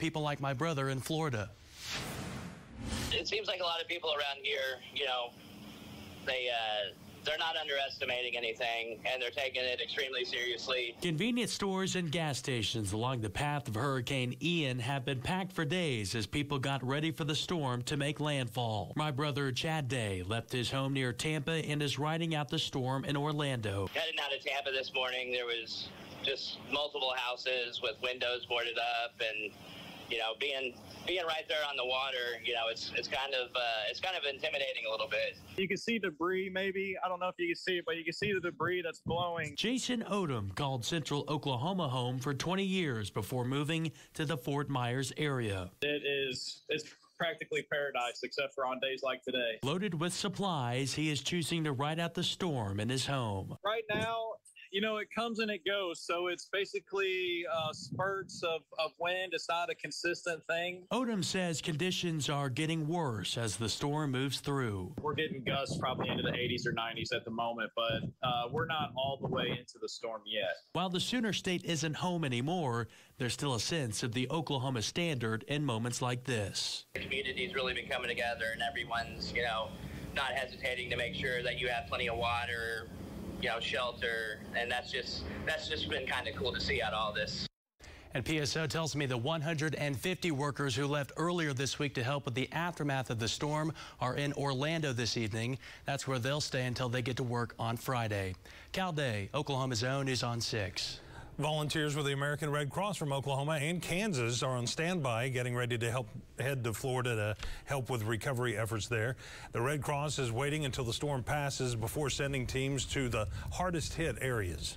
people like my brother in Florida. It seems like a lot of people around here, you know, they uh, they're not underestimating anything and they're taking it extremely seriously. Convenience stores and gas stations along the path of Hurricane Ian have been packed for days as people got ready for the storm to make landfall. My brother Chad Day left his home near Tampa and is riding out the storm in Orlando. Heading out of Tampa this morning, there was just multiple houses with windows boarded up and you know being being right there on the water, you know, it's it's kind of uh, it's kind of intimidating a little bit. You can see debris, maybe. I don't know if you can see it, but you can see the debris that's blowing. Jason Odom called Central Oklahoma home for 20 years before moving to the Fort Myers area. It is it's practically paradise, except for on days like today. Loaded with supplies, he is choosing to ride out the storm in his home. Right now, you know, it comes and it goes. So it's basically uh, spurts of, of wind. It's not a consistent thing. Odom says conditions are getting worse as the storm moves through. We're getting gusts probably into the 80s or 90s at the moment, but uh, we're not all the way into the storm yet. While the Sooner State isn't home anymore, there's still a sense of the Oklahoma standard in moments like this. The community's really been coming together and everyone's, you know, not hesitating to make sure that you have plenty of water, you know, shelter, and that's just that's just been kind of cool to see out all this. And PSO tells me the 150 workers who left earlier this week to help with the aftermath of the storm are in Orlando this evening. That's where they'll stay until they get to work on Friday. Cal Day, Oklahoma's own, is on 6. Volunteers with the American Red Cross from Oklahoma and Kansas are on standby, getting ready to help head to Florida to help with recovery efforts there. The Red Cross is waiting until the storm passes before sending teams to the hardest hit areas.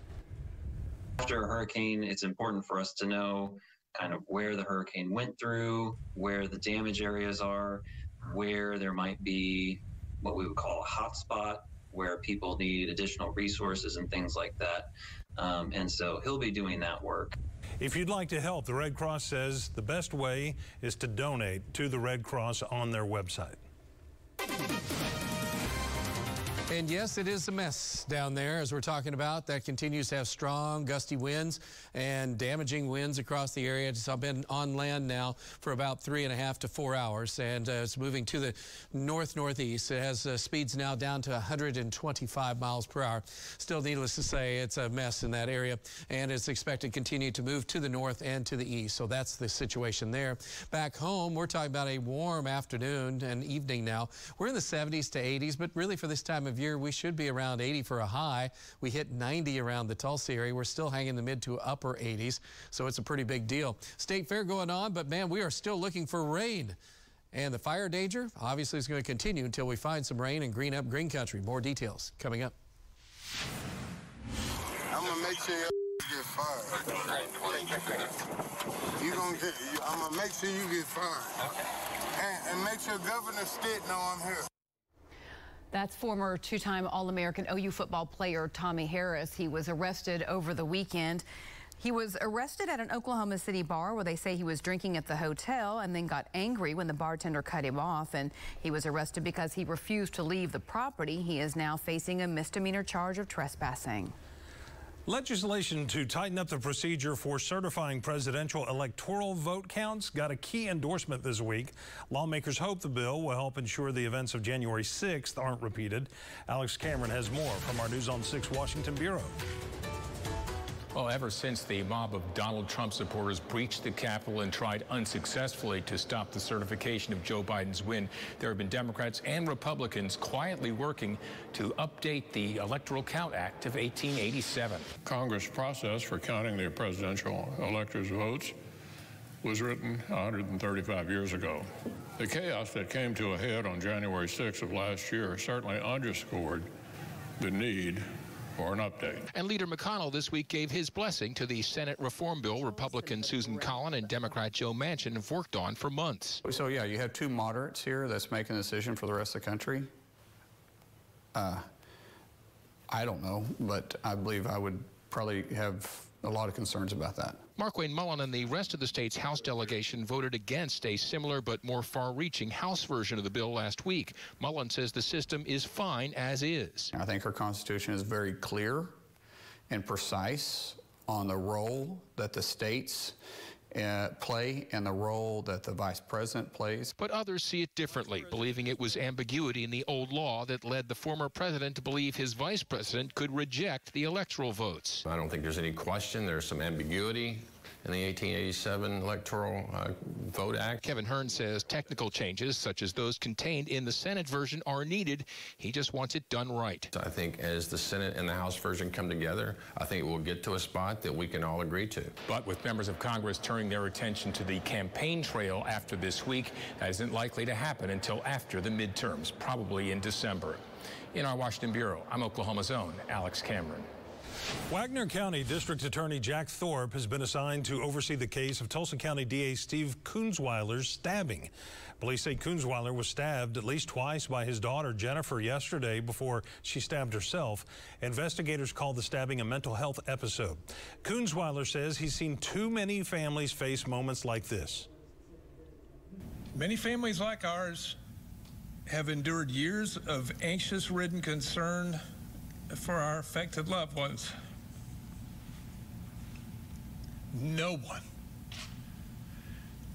After a hurricane, it's important for us to know kind of where the hurricane went through, where the damage areas are, where there might be what we would call a hotspot, where people need additional resources and things like that. Um, and so he'll be doing that work. If you'd like to help, the Red Cross says the best way is to donate to the Red Cross on their website. And yes, it is a mess down there, as we're talking about. That continues to have strong, gusty winds and damaging winds across the area. It's been on land now for about three and a half to four hours, and uh, it's moving to the north northeast. It has uh, speeds now down to 125 miles per hour. Still, needless to say, it's a mess in that area, and it's expected to continue to move to the north and to the east. So that's the situation there. Back home, we're talking about a warm afternoon and evening now. We're in the 70s to 80s, but really for this time of year, we should be around 80 for a high. We hit 90 around the Tulsa area. We're still hanging the mid to upper 80s, so it's a pretty big deal. State fair going on, but man, we are still looking for rain. And the fire danger obviously is going to continue until we find some rain and green up green country. More details coming up. I'm gonna make sure you get fired. You gonna get? I'm gonna make sure you get fired. And, and make sure Governor Stitt know I'm here. That's former two-time All-American OU football player Tommy Harris. He was arrested over the weekend. He was arrested at an Oklahoma City bar where they say he was drinking at the hotel and then got angry when the bartender cut him off. And he was arrested because he refused to leave the property. He is now facing a misdemeanor charge of trespassing. Legislation to tighten up the procedure for certifying presidential electoral vote counts got a key endorsement this week. Lawmakers hope the bill will help ensure the events of January 6th aren't repeated. Alex Cameron has more from our News on 6 Washington Bureau. Well, ever since the mob of Donald Trump supporters breached the Capitol and tried unsuccessfully to stop the certification of Joe Biden's win, there have been Democrats and Republicans quietly working to update the Electoral Count Act of 1887. Congress process for counting the presidential electors' votes was written 135 years ago. The chaos that came to a head on January 6th of last year certainly underscored the need for an update. And Leader McConnell this week gave his blessing to the Senate reform bill Republican Susan Collins and Democrat Joe Manchin have worked on for months. So, yeah, you have two moderates here that's making a decision for the rest of the country. Uh, I don't know, but I believe I would probably have a lot of concerns about that. Markwayne Mullin and the rest of the state's House delegation voted against a similar but more far-reaching House version of the bill last week. Mullin says the system is fine as is. I think our Constitution is very clear and precise on the role that the states Uh, play and the role that the vice president plays. But others see it differently, believing it was ambiguity in the old law that led the former president to believe his vice president could reject the electoral votes. I don't think there's any question there's some ambiguity in the 1887 Electoral uh, Vote Act. Kevin Hern says technical changes, such as those contained in the Senate version, are needed. He just wants it done right. I think as the Senate and the House version come together, I think we'll get to a spot that we can all agree to. But with members of Congress turning their attention to the campaign trail after this week, that isn't likely to happen until after the midterms, probably in December. In our Washington Bureau, I'm Oklahoma's own Alex Cameron. Wagoner County District Attorney Jack Thorp has been assigned to oversee the case of Tulsa County DA Steve Kunzweiler's stabbing. Police say Kunzweiler was stabbed at least twice by his daughter Jennifer yesterday before she stabbed herself. Investigators called the stabbing a mental health episode. Kunzweiler says he's seen too many families face moments like this. Many families like ours have endured years of anxious ridden concern for our affected loved ones. No one,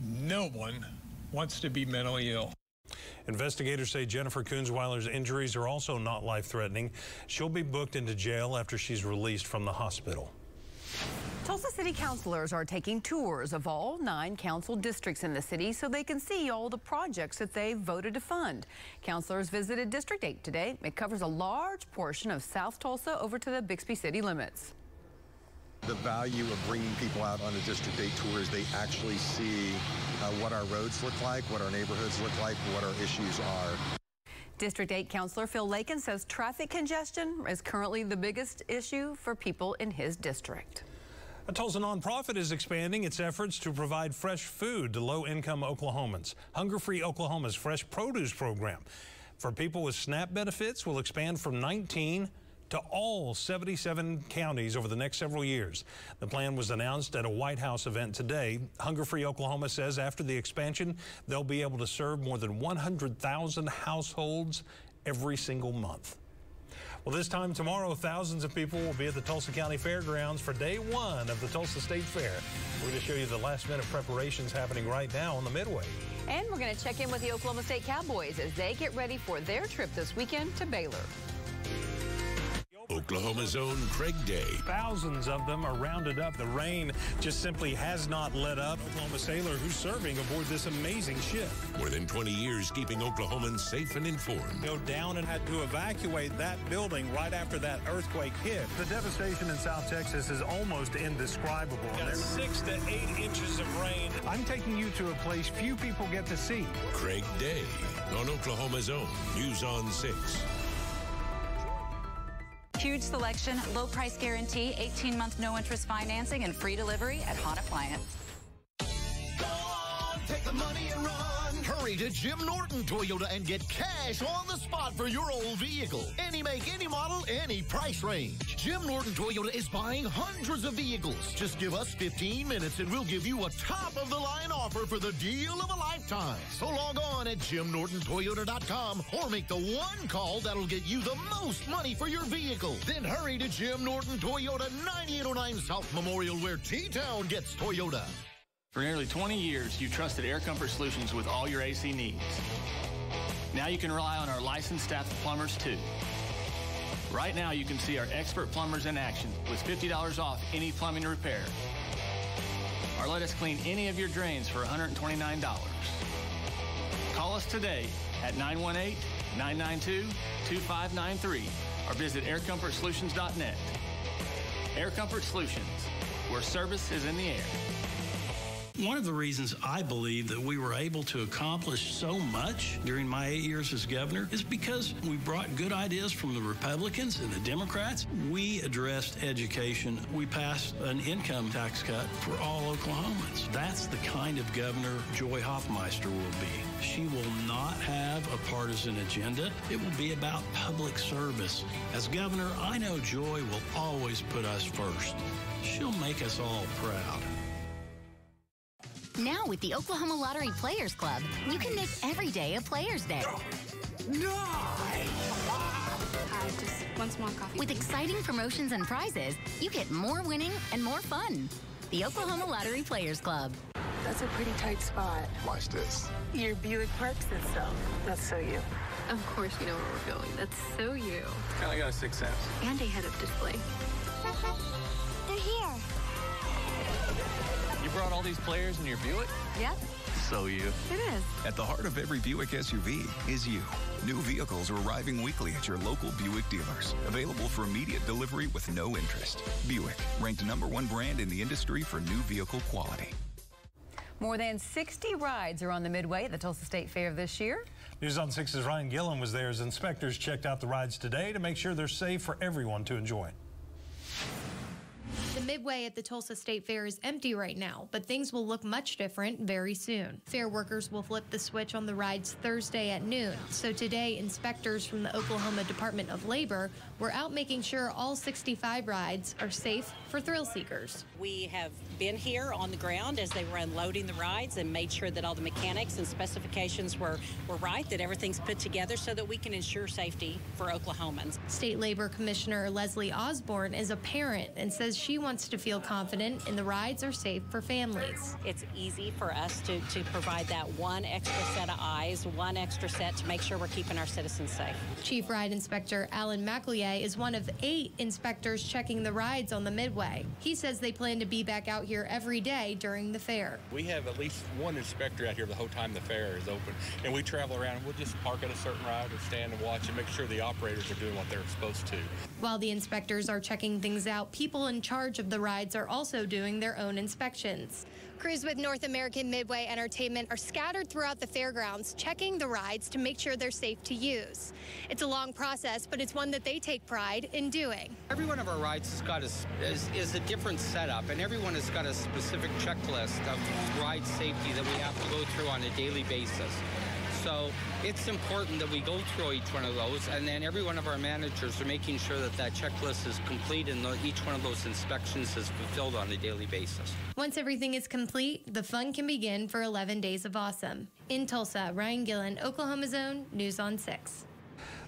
no one wants to be mentally ill. Investigators say Jennifer Kunzweiler's injuries are also not life threatening. She'll be booked into jail after she's released from the hospital. Tulsa City councilors are taking tours of all nine council districts in the city so they can see all the projects that they voted to fund. Councilors visited District 8 today. It covers a large portion of South Tulsa over to the Bixby city limits. The value of bringing people out on a District 8 tour is they actually see uh, what our roads look like, what our neighborhoods look like, what our issues are. District 8 Councilor Phil Lakin says traffic congestion is currently the biggest issue for people in his district. A Tulsa nonprofit is expanding its efforts to provide fresh food to low-income Oklahomans. Hunger Free Oklahoma's Fresh Produce Program for people with SNAP benefits will expand from 19 to all 77 counties over the next several years. The plan was announced at a White House event today. Hunger Free Oklahoma says after the expansion, they'll be able to serve more than 100,000 households every single month. Well, this time tomorrow, thousands of people will be at the Tulsa County Fairgrounds for day one of the Tulsa State Fair. We're going to show you the last minute preparations happening right now on the Midway. And we're going to check in with the Oklahoma State Cowboys as they get ready for their trip this weekend to Baylor. Oklahoma's own Craig Day. Thousands of them are rounded up. The rain just simply has not let up. Oklahoma sailor who's serving aboard this amazing ship. More than 20 years keeping Oklahomans safe and informed. Go down and had to evacuate that building right after that earthquake hit. The devastation in South Texas is almost indescribable. Got six to eight inches of rain. I'm taking you to a place few people get to see. Craig Day on Oklahoma's own News on 6. Huge selection, low price guarantee, 18 month no interest financing, and free delivery at Hahn Appliance. Take the money and run. Hurry to Jim Norton Toyota and get cash on the spot for your old vehicle. Any make, any model, any price range. Jim Norton Toyota is buying hundreds of vehicles. Just give us 15 minutes and we'll give you a top of the line offer for the deal of a lifetime. So log on at JimNortonToyota.com or make the one call that'll get you the most money for your vehicle. Then hurry to Jim Norton Toyota 9809 South Memorial where T-Town gets Toyota. For nearly 20 years, you trusted Air Comfort Solutions with all your AC needs. Now you can rely on our licensed staff of plumbers too. Right now, you can see our expert plumbers in action with $50 off any plumbing repair. Or let us clean any of your drains for $129. Call us today at 918 992 2593 or visit aircomfortsolutions.net. Air Comfort Solutions, where service is in the air. One of the reasons I believe that we were able to accomplish so much during my eight years as governor is because we brought good ideas from the Republicans and the Democrats. We addressed education. We passed an income tax cut for all Oklahomans. That's the kind of governor Joy Hofmeister will be. She will not have a partisan agenda. It will be about public service. As governor, I know Joy will always put us first. She'll make us all proud. Now with the Oklahoma Lottery Players Club, you can make every day a Players Day. just one small coffee. With exciting promotions and prizes, you get more winning and more fun. The Oklahoma Lottery Players Club. That's a pretty tight spot. Watch this. Your Buick Park system. That's so you. Of course you know where we're going. That's so you. Kind of got a sixth sense. And a head-up display. They're here. You brought all these players in your Buick? Yep. So you. It is. At the heart of every Buick SUV is you. New vehicles are arriving weekly at your local Buick dealers. Available for immediate delivery with no interest. Buick, ranked number one brand in the industry for new vehicle quality. More than 60 rides are on the Midway at the Tulsa State Fair this year. News on 6's Ryan Gillen was there as inspectors checked out the rides today to make sure they're safe for everyone to enjoy. Midway at the Tulsa State Fair is empty right now, but things will look much different very soon. Fair workers will flip the switch on the rides Thursday at noon. So today, inspectors from the Oklahoma Department of Labor were out making sure all 65 rides are safe for thrill seekers. We have been here on the ground as they were unloading the rides and made sure that all the mechanics and specifications were, were right, that everything's put together so that we can ensure safety for Oklahomans. State Labor Commissioner Leslie Osborn is a parent and says she wants to feel confident and the rides are safe for families. It's easy for us to, to provide that one extra set of eyes, one extra set to make sure we're keeping our citizens safe. Chief Ride Inspector Alan McEllier is one of eight inspectors checking the rides on the Midway. He says they plan to be back out here every day during the fair. We have at least one inspector out here the whole time the fair is open. And we travel around and we'll just park at a certain ride or stand and watch and make sure the operators are doing what they're supposed to. While the inspectors are checking things out, people in charge of the rides are also doing their own inspections. Crews with North American Midway Entertainment are scattered throughout the fairgrounds, checking the rides to make sure they're safe to use. It's a long process, but it's one that they take pride in doing. Every one of our rides has got a, is, is a different setup, and everyone has got a specific checklist of ride safety that we have to go through on a daily basis. So it's important that we go through each one of those, and then every one of our managers are making sure that that checklist is complete and each one of those inspections is fulfilled on a daily basis. Once everything is complete, the fun can begin for 11 days of awesome. In Tulsa, Ryan Gillen, Oklahoma Zone, News on 6.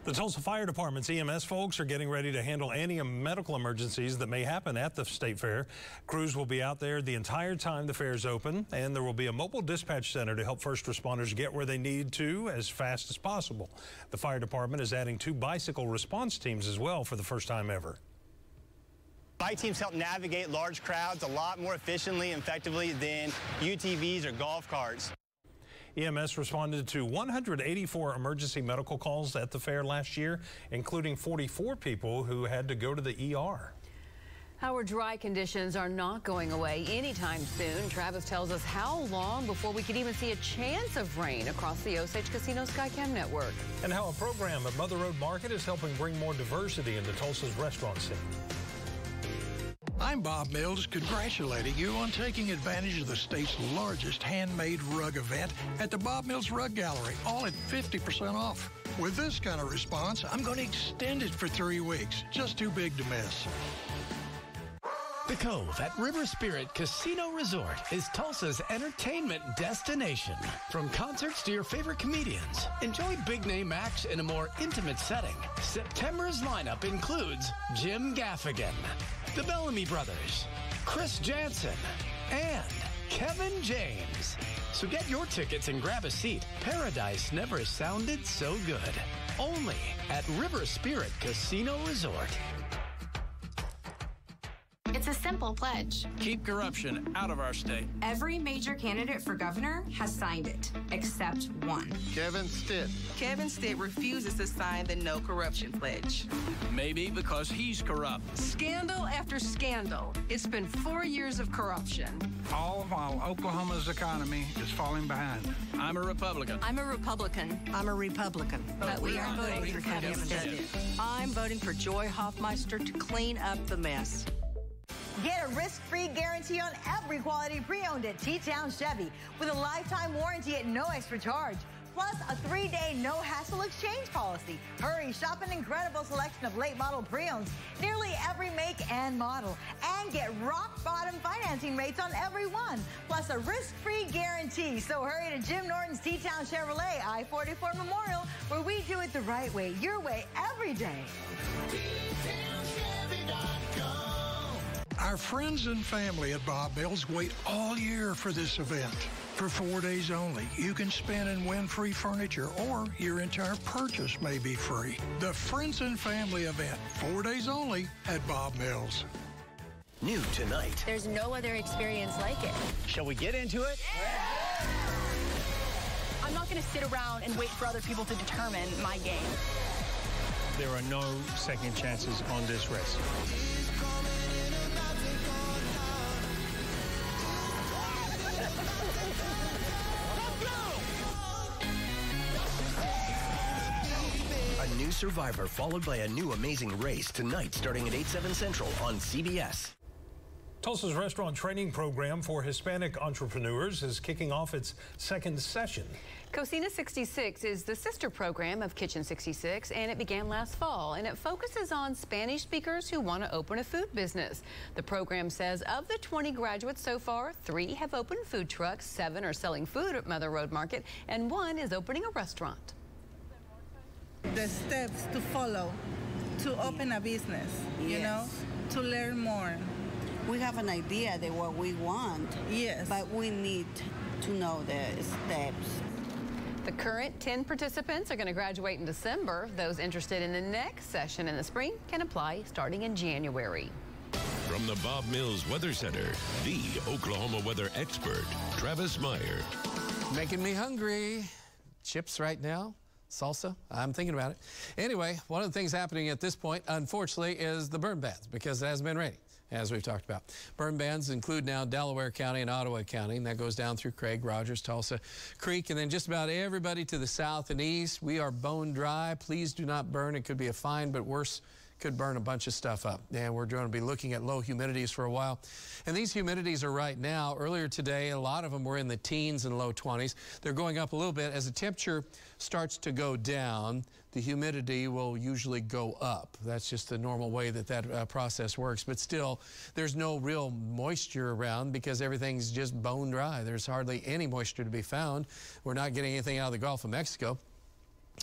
The Tulsa Fire Department's EMS folks are getting ready to handle any medical emergencies that may happen at the state fair. Crews will be out there the entire time the fair is open, and there will be a mobile dispatch center to help first responders get where they need to as fast as possible. The fire department is adding two bicycle response teams as well for the first time ever. Bike teams help navigate large crowds a lot more efficiently and effectively than UTVs or golf carts. EMS responded to 184 emergency medical calls at the fair last year, including 44 people who had to go to the ER. Our dry conditions are not going away anytime soon. Travis tells us how long before we could even see a chance of rain across the Osage Casino Skycam network. And how a program at Mother Road Market is helping bring more diversity into Tulsa's restaurant scene. I'm Bob Mills, congratulating you on taking advantage of the state's largest handmade rug event at the Bob Mills Rug Gallery, all at 50% off. With this kind of response, I'm going to extend it for three weeks. Just too big to miss. The Cove at River Spirit Casino Resort is Tulsa's entertainment destination. From concerts to your favorite comedians, enjoy big name acts in a more intimate setting. September's lineup includes Jim Gaffigan, the Bellamy Brothers, Chris Jansen, and Kevin James. So get your tickets and grab a seat. Paradise never sounded so good. Only at River Spirit Casino Resort. It's a simple pledge. Keep corruption out of our state. Every major candidate for governor has signed it, except one. Kevin Stitt. Kevin Stitt refuses to sign the no corruption pledge. Maybe because he's corrupt. Scandal after scandal. It's been four years of corruption. All while Oklahoma's economy is falling behind. I'm a Republican. I'm a Republican. I'm a Republican. But, we, are voting for Kevin Stitt. I'm voting for Joy Hofmeister to clean up the mess. Get a risk-free guarantee on every quality pre-owned at T-Town Chevy with a lifetime warranty at no extra charge. Plus a three-day no-hassle exchange policy. Hurry, shop an incredible selection of late model pre-owns, nearly every make and model. And get rock-bottom financing rates on every one. Plus a risk-free guarantee. So hurry to Jim Norton's T-Town Chevrolet I-44 Memorial, where we do it the right way, your way, every day. Our friends and family at Bob Mills wait all year for this event. For four days only, you can spin and win free furniture or your entire purchase may be free. The Friends and Family event, four days only at Bob Mills. New tonight. There's no other experience like it. Shall we get into it? I'm not going to sit around and wait for other people to determine my game. There are no second chances on this race. Survivor followed by a new amazing race tonight starting at 8, 7 Central on CBS. Tulsa's restaurant training program for Hispanic entrepreneurs is kicking off its second session. Cocina 66 is the sister program of Kitchen 66, and it began last fall. And it focuses on Spanish speakers who want to open a food business. The program says of the 20 graduates so far, three have opened food trucks, seven are selling food at Mother Road Market, and one is opening a restaurant. The steps to follow to open a business, you know, to learn more. We have an idea that what we want. Yes. But we need to know the steps. The current 10 participants are going to graduate in December. Those interested in the next session in the spring can apply starting in January. From the Bob Mills Weather Center, the Oklahoma weather expert, Travis Meyer. Making me hungry. Chips right now. Salsa. I'm thinking about it. Anyway, one of the things happening at this point, unfortunately, is the burn bans because it hasn't been raining, as we've talked about. Burn bans include now Delaware County and Ottawa County, and that goes down through Craig, Rogers, Tulsa Creek, and then just about everybody to the south and east. We are bone dry. Please do not burn. It could be a fine, but worse could burn a bunch of stuff up. And we're going to be looking at low humidities for a while. And these humidities are right now. Earlier today, a lot of them were in the teens and low 20s. They're going up a little bit. As the temperature starts to go down, the humidity will usually go up. That's just the normal way that that uh, process works. But still, there's no real moisture around because everything's just bone dry. There's hardly any moisture to be found. We're not getting anything out of the Gulf of Mexico.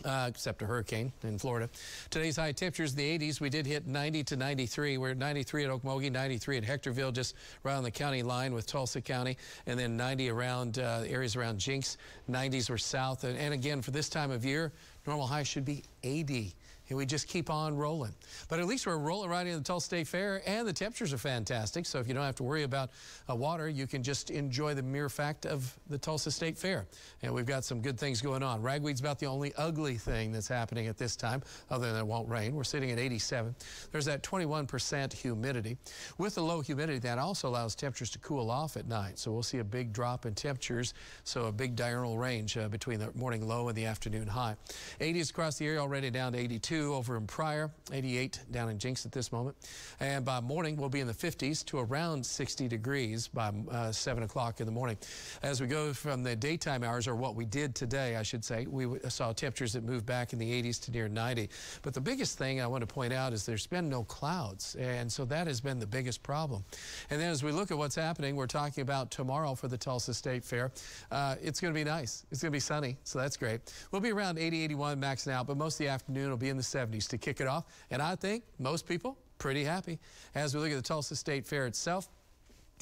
Uh, except a hurricane in Florida. Today's high temperatures in the 80s. We did hit 90 to 93. We're at 93 at Okmulgee, 93 at Hectorville, just right on the county line with Tulsa County, and then 90 around uh, areas around Jenks. 90s were south. And, and again, for this time of year, normal high should be 80 and we just keep on rolling. But at least we're rolling right into the Tulsa State Fair, and the temperatures are fantastic. So if you don't have to worry about uh, water, you can just enjoy the mere fact of the Tulsa State Fair. And we've got some good things going on. Ragweed's about the only ugly thing that's happening at this time, other than it won't rain. We're sitting at 87. There's that 21% humidity. With the low humidity, that also allows temperatures to cool off at night. So we'll see a big drop in temperatures, so a big diurnal range uh, between the morning low and the afternoon high. 80s across the area already down to 82 over in Pryor, 88 down in Jenks at this moment. And by morning, we'll be in the 50s to around 60 degrees by uh, 7 o'clock in the morning. As we go from the daytime hours, or what we did today, I should say, we saw temperatures that moved back in the 80s to near 90. But the biggest thing I want to point out is there's been no clouds. And so that has been the biggest problem. And then as we look at what's happening, we're talking about tomorrow for the Tulsa State Fair. Uh, it's going to be nice. It's going to be sunny, so that's great. We'll be around 80, 81 maxing out, but most of the afternoon will be in the 70s to kick it off. And I think most people pretty happy. As we look at the Tulsa State Fair itself,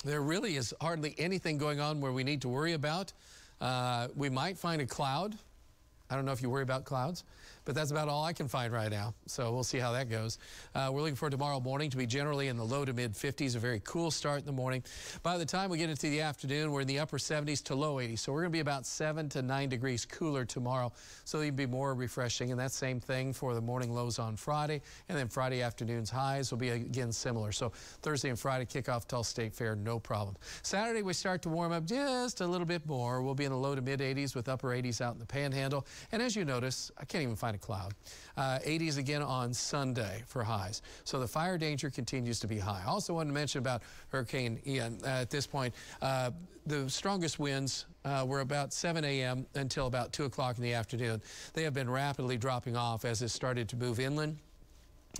there really is hardly anything going on where we need to worry about. Uh, we might find a cloud. I don't know if you worry about clouds, but that's about all I can find right now. So we'll see how that goes. Uh, we're looking for tomorrow morning to be generally in the low to mid 50s, a very cool start in the morning. By the time we get into the afternoon, we're in the upper 70s to low 80s. So we're going to be about 7 to 9 degrees cooler tomorrow. So it'll be more refreshing. And that same thing for the morning lows on Friday. And then Friday afternoon's highs will be again similar. So Thursday and Friday kick off Tulsa State Fair, no problem. Saturday, we start to warm up just a little bit more. We'll be in the low to mid 80s with upper 80s out in the panhandle. And as you notice, I can't even find a cloud. Uh, 80s again on Sunday for highs. So the fire danger continues to be high. I also wanted to mention about Hurricane Ian uh, at this point. Uh, the strongest winds uh, were about 7 a.m. until about 2 o'clock in the afternoon. They have been rapidly dropping off as it started to move inland.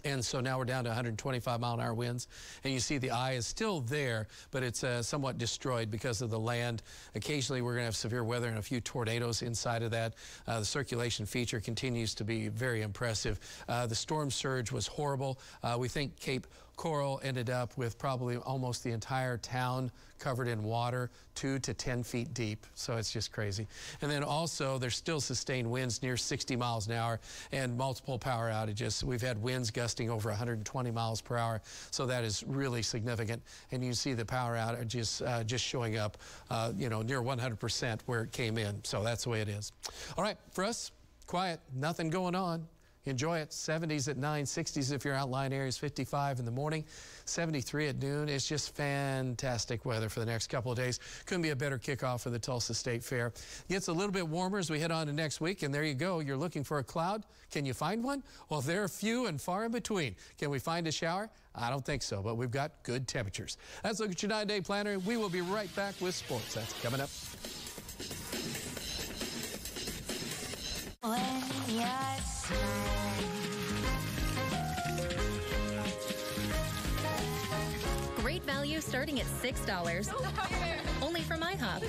And so now we're down to 125 mile an hour winds. And you see the eye is still there, but it's uh, somewhat destroyed because of the land. Occasionally we're going to have severe weather and a few tornadoes inside of that. Uh, the circulation feature continues to be very impressive. Uh, the storm surge was horrible. Uh, we think Cape Coral ended up with probably almost the entire town covered in water, two to 10 feet deep. So it's just crazy. And then also, there's still sustained winds near 60 miles an hour and multiple power outages. We've had winds gusting over 120 miles per hour. So that is really significant. And you see the power outages uh, just showing up, uh, you know, near 100% where it came in. So that's the way it is. All right, for us, quiet, nothing going on. Enjoy it. 70s at 9, 60s if you're outlying areas, 55 in the morning, 73 at noon. It's just fantastic weather for the next couple of days. Couldn't be a better kickoff for the Tulsa State Fair. Gets a little bit warmer as we head on to next week, and there you go. You're looking for a cloud. Can you find one? Well, they're few and far in between. Can we find a shower? I don't think so, but we've got good temperatures. Let's look at your nine day planner. We will be right back with sports. That's coming up. Great starting at $6. Only from IHOP.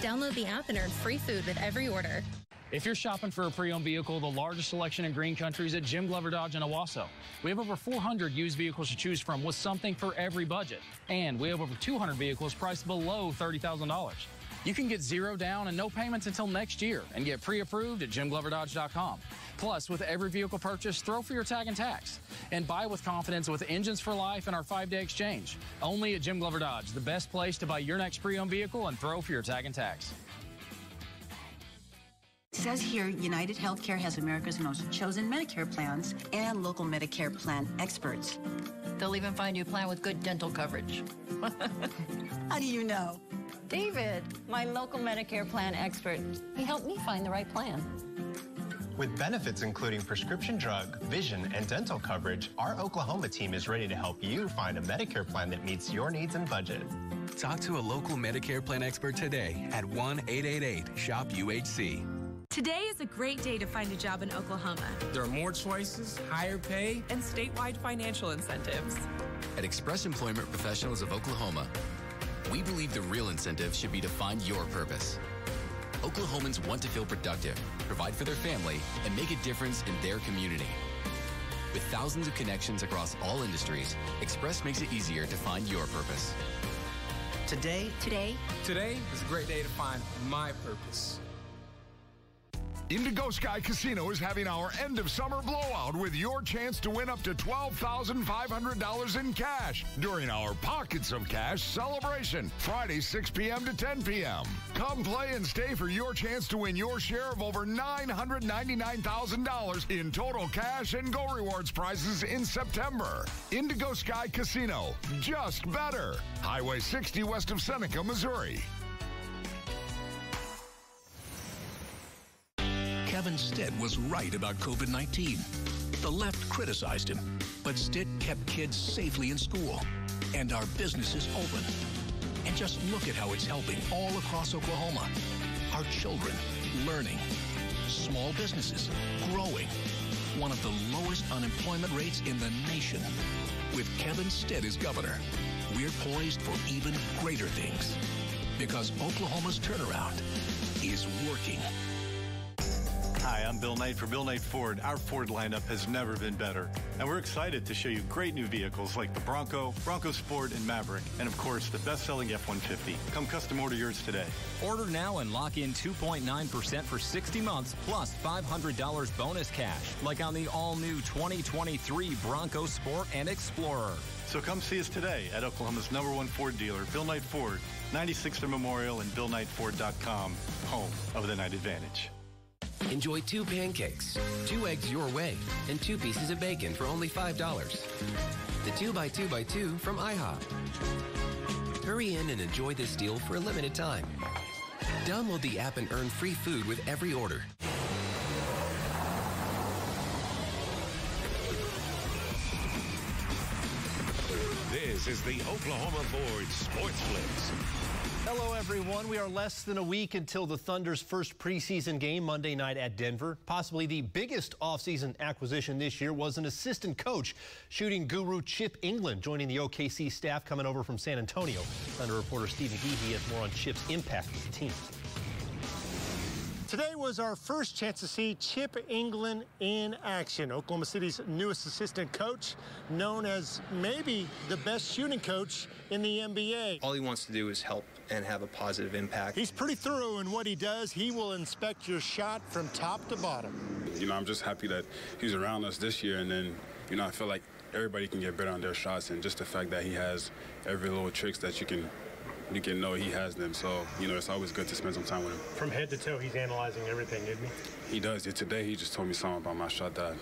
Download the app and earn free food with every order. If you're shopping for a pre-owned vehicle, the largest selection in green Country is at Jim Glover Dodge in Owasso. We have over 400 used vehicles to choose from with something for every budget. And we have over 200 vehicles priced below $30,000. You can get zero down and no payments until next year and get pre-approved at jimgloverdodge.com. Plus, with every vehicle purchase, throw for your tag and tax. And buy with confidence with Engines for Life and our five-day exchange. Only at Jim Glover Dodge, the best place to buy your next pre-owned vehicle and throw for your tag and tax. It says here United Healthcare has America's most chosen Medicare plans and local Medicare plan experts. They'll even find you a plan with good dental coverage. How do you know? David, my local Medicare plan expert, he helped me find the right plan. With benefits including prescription drug, vision, and dental coverage, our Oklahoma team is ready to help you find a Medicare plan that meets your needs and budget. Talk to a local Medicare plan expert today at 1 888 SHOP UHC. Today is a great day to find a job in Oklahoma. There are more choices, higher pay, and statewide financial incentives. At Express Employment Professionals of Oklahoma, we believe the real incentive should be to find your purpose. Oklahomans want to feel productive, provide for their family, and make a difference in their community. With thousands of connections across all industries, Express makes it easier to find your purpose. Today, today, today is a great day to find my purpose. Indigo Sky Casino is having our end of summer blowout with your chance to win up to $12,500 in cash during our Pockets of Cash celebration, Friday 6 p.m. to 10 p.m. Come play and stay for your chance to win your share of over $999,000 in total cash and Go Rewards prizes in September. Indigo Sky Casino, just better. Highway 60 west of Seneca, Missouri. Stitt was right about COVID 19. The left criticized him, but Stitt kept kids safely in school and our businesses open. And just look at how it's helping all across Oklahoma. Our children learning, small businesses growing, one of the lowest unemployment rates in the nation. With Kevin Stitt as governor, we're poised for even greater things because Oklahoma's turnaround is working. Hi, I'm Bill Knight for Bill Knight Ford. Our Ford lineup has never been better. And we're excited to show you great new vehicles like the Bronco, Bronco Sport, and Maverick. And of course, the best-selling F-150. Come custom order yours today. Order now and lock in 2.9% for 60 months plus $500 bonus cash, like on the all-new 2023 Bronco Sport and Explorer. So come see us today at Oklahoma's number one Ford dealer, Bill Knight Ford, 96th Memorial and BillKnightFord.com, home of the Knight Advantage. Enjoy two pancakes, two eggs your way, and two pieces of bacon for only $5. The 2x2x2 from IHOP. Hurry in and enjoy this deal for a limited time. Download the app and earn free food with every order. This is the Oklahoma Board Sports Blitz. Hello, everyone. We are less than a week until the Thunder's first preseason game Monday night at Denver. Possibly the biggest offseason acquisition this year was an assistant coach, shooting guru Chip Engelland, joining the OKC staff coming over from San Antonio. Thunder reporter Stephen Geehee has more on Chip's impact with the team. Today was our first chance to see Chip Engelland in action, Oklahoma City's newest assistant coach, known as maybe the best shooting coach in the NBA. All he wants to do is help and have a positive impact. He's pretty thorough in what he does. He will inspect your shot from top to bottom. You know, I'm just happy that he's around us this year, and then, you know, I feel like everybody can get better on their shots, and just the fact that he has every little tricks that you can you can know he has them. So, you know, it's always good to spend some time with him. From head to toe, he's analyzing everything, isn't he? He does. Yeah, today, he just told me something about my shot that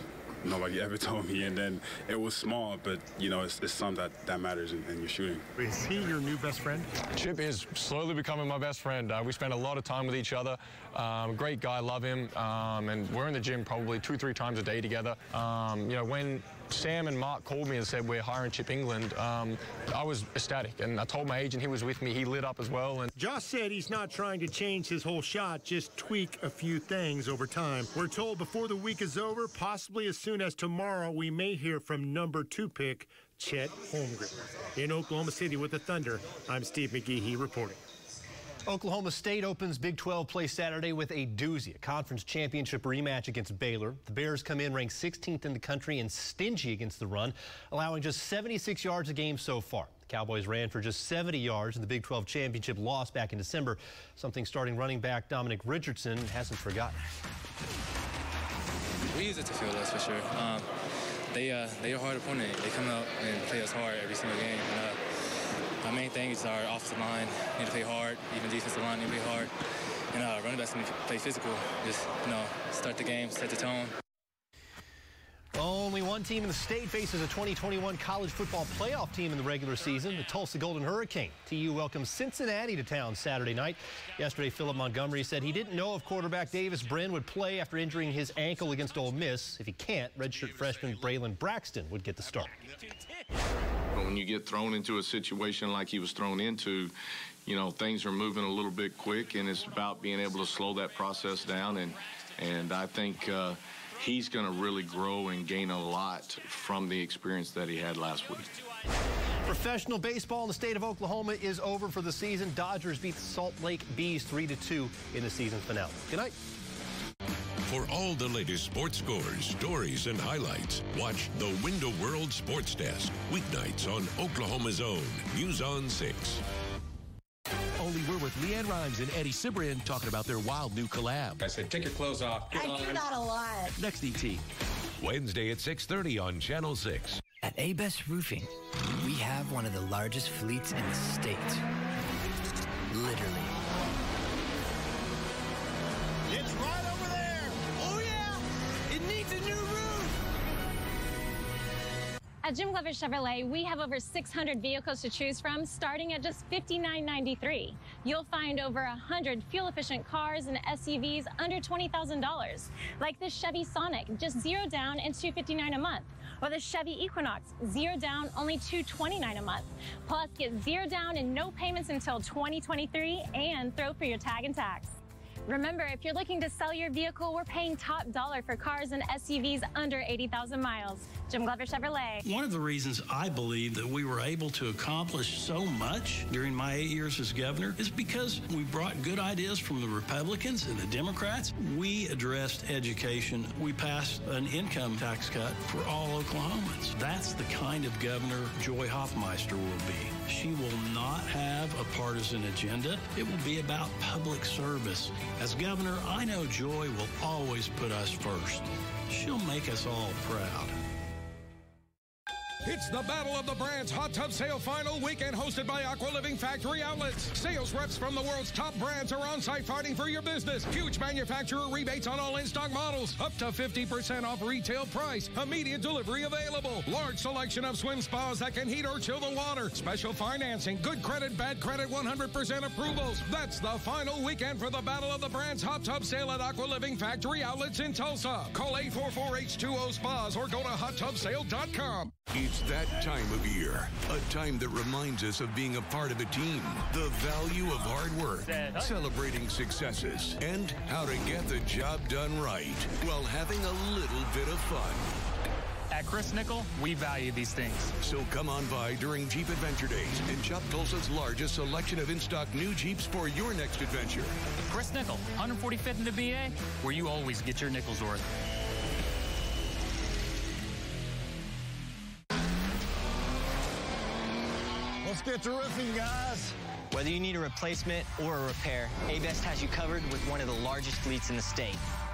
nobody ever told me. And then it was small, but, you know, it's, it's something that, that matters in, in your shooting. Is he your new best friend? Chip is slowly becoming my best friend. Uh, we spend a lot of time with each other. Um, great guy, love him. Um, and we're in the gym probably two, three times a day together. Um, you know, when Sam and Mark called me and said we're hiring Chip Engelland, um, I was ecstatic. And I told my agent he was with me. He lit up as well. And Josh said he's not trying to change his whole shot, just tweak a few things over time. We're told before the week is over, possibly as soon as tomorrow, we may hear from number two pick Chet Holmgren. In Oklahoma City with the Thunder, I'm Steve McGehee reporting. Oklahoma State opens Big 12 play Saturday with a doozy, a conference championship rematch against Baylor. The Bears come in ranked 16th in the country and stingy against the run, allowing just 76 yards a game so far. The Cowboys ran for just 70 yards in the Big 12 championship loss back in December, something starting running back Dominic Richardson hasn't forgotten. We use it to feel us for sure. Um, they uh, they are hard opponent. They come out and play us hard every single game. And, uh, our main thing is our offensive line need to play hard. Even defensive line need to play hard. And uh, running backs need to play physical. Just you know, start the game, set the tone. Only one team in the state faces a 2021 college football playoff team in the regular season, the Tulsa Golden Hurricane. TU welcomes Cincinnati to town Saturday night. Yesterday, Philip Montgomery said he didn't know if quarterback Davis Brin would play after injuring his ankle against Ole Miss. If he can't, redshirt freshman Braylon Braxton would get the start. But when you get thrown into a situation like he was thrown into, you know, things are moving a little bit quick, and it's about being able to slow that process down. And, and I think uh, he's going to really grow and gain a lot from the experience that he had last week. Professional baseball in the state of Oklahoma is over for the season. Dodgers beat Salt Lake Bees 3-2 in the season finale. Good night. For all the latest sports scores, stories, and highlights, watch the Window World Sports Desk, weeknights on Oklahoma's own News on 6. Only we're with LeAnn Rimes and Eddie Cibrian talking about their wild new collab. I said, take your clothes off. I do that a lot. Next ET. Wednesday at 6.30 on Channel 6. At A-Best Roofing, we have one of the largest fleets in the state. Literally. At Jim Glover Chevrolet, we have over 600 vehicles to choose from, starting at just $59.93. You'll find over 100 fuel-efficient cars and SUVs under $20,000, like the Chevy Sonic, just zero down and 259 a month, or the Chevy Equinox, zero down, only 229 a month. Plus, get zero down and no payments until 2023, and throw for your tag and tax. Remember, if you're looking to sell your vehicle, we're paying top dollar for cars and SUVs under 80,000 miles. Jim Glover Chevrolet. One of the reasons I believe that we were able to accomplish so much during my eight years as governor is because we brought good ideas from the Republicans and the Democrats. We addressed education. We passed an income tax cut for all Oklahomans. That's the kind of governor Joy Hofmeister will be. She will not have a partisan agenda. It will be about public service. As governor, I know Joy will always put us first. She'll make us all proud. It's the Battle of the Brands Hot Tub Sale Final Weekend hosted by Aqua Living Factory Outlets. Sales reps from the world's top brands are on site fighting for your business. Huge manufacturer rebates on all in-stock models. Up to 50% off retail price. Immediate delivery available. Large selection of swim spas that can heat or chill the water. Special financing. Good credit, bad credit, 100% approvals. That's the final weekend for the Battle of the Brands Hot Tub Sale at Aqua Living Factory Outlets in Tulsa. Call 844-H2O Spas or go to hottubsale.com. It's that time of year, a time that reminds us of being a part of a team, the value of hard work, celebrating successes, and how to get the job done right while having a little bit of fun. At Chris Nikel, we value these things. So come on by during Jeep Adventure Days and shop Tulsa's largest selection of in-stock new Jeeps for your next adventure. Chris Nikel, 145th in the BA, where you always get your nickels worth. Let's get to roofing, guys. Whether you need a replacement or a repair, A-Best has you covered with one of the largest fleets in the state.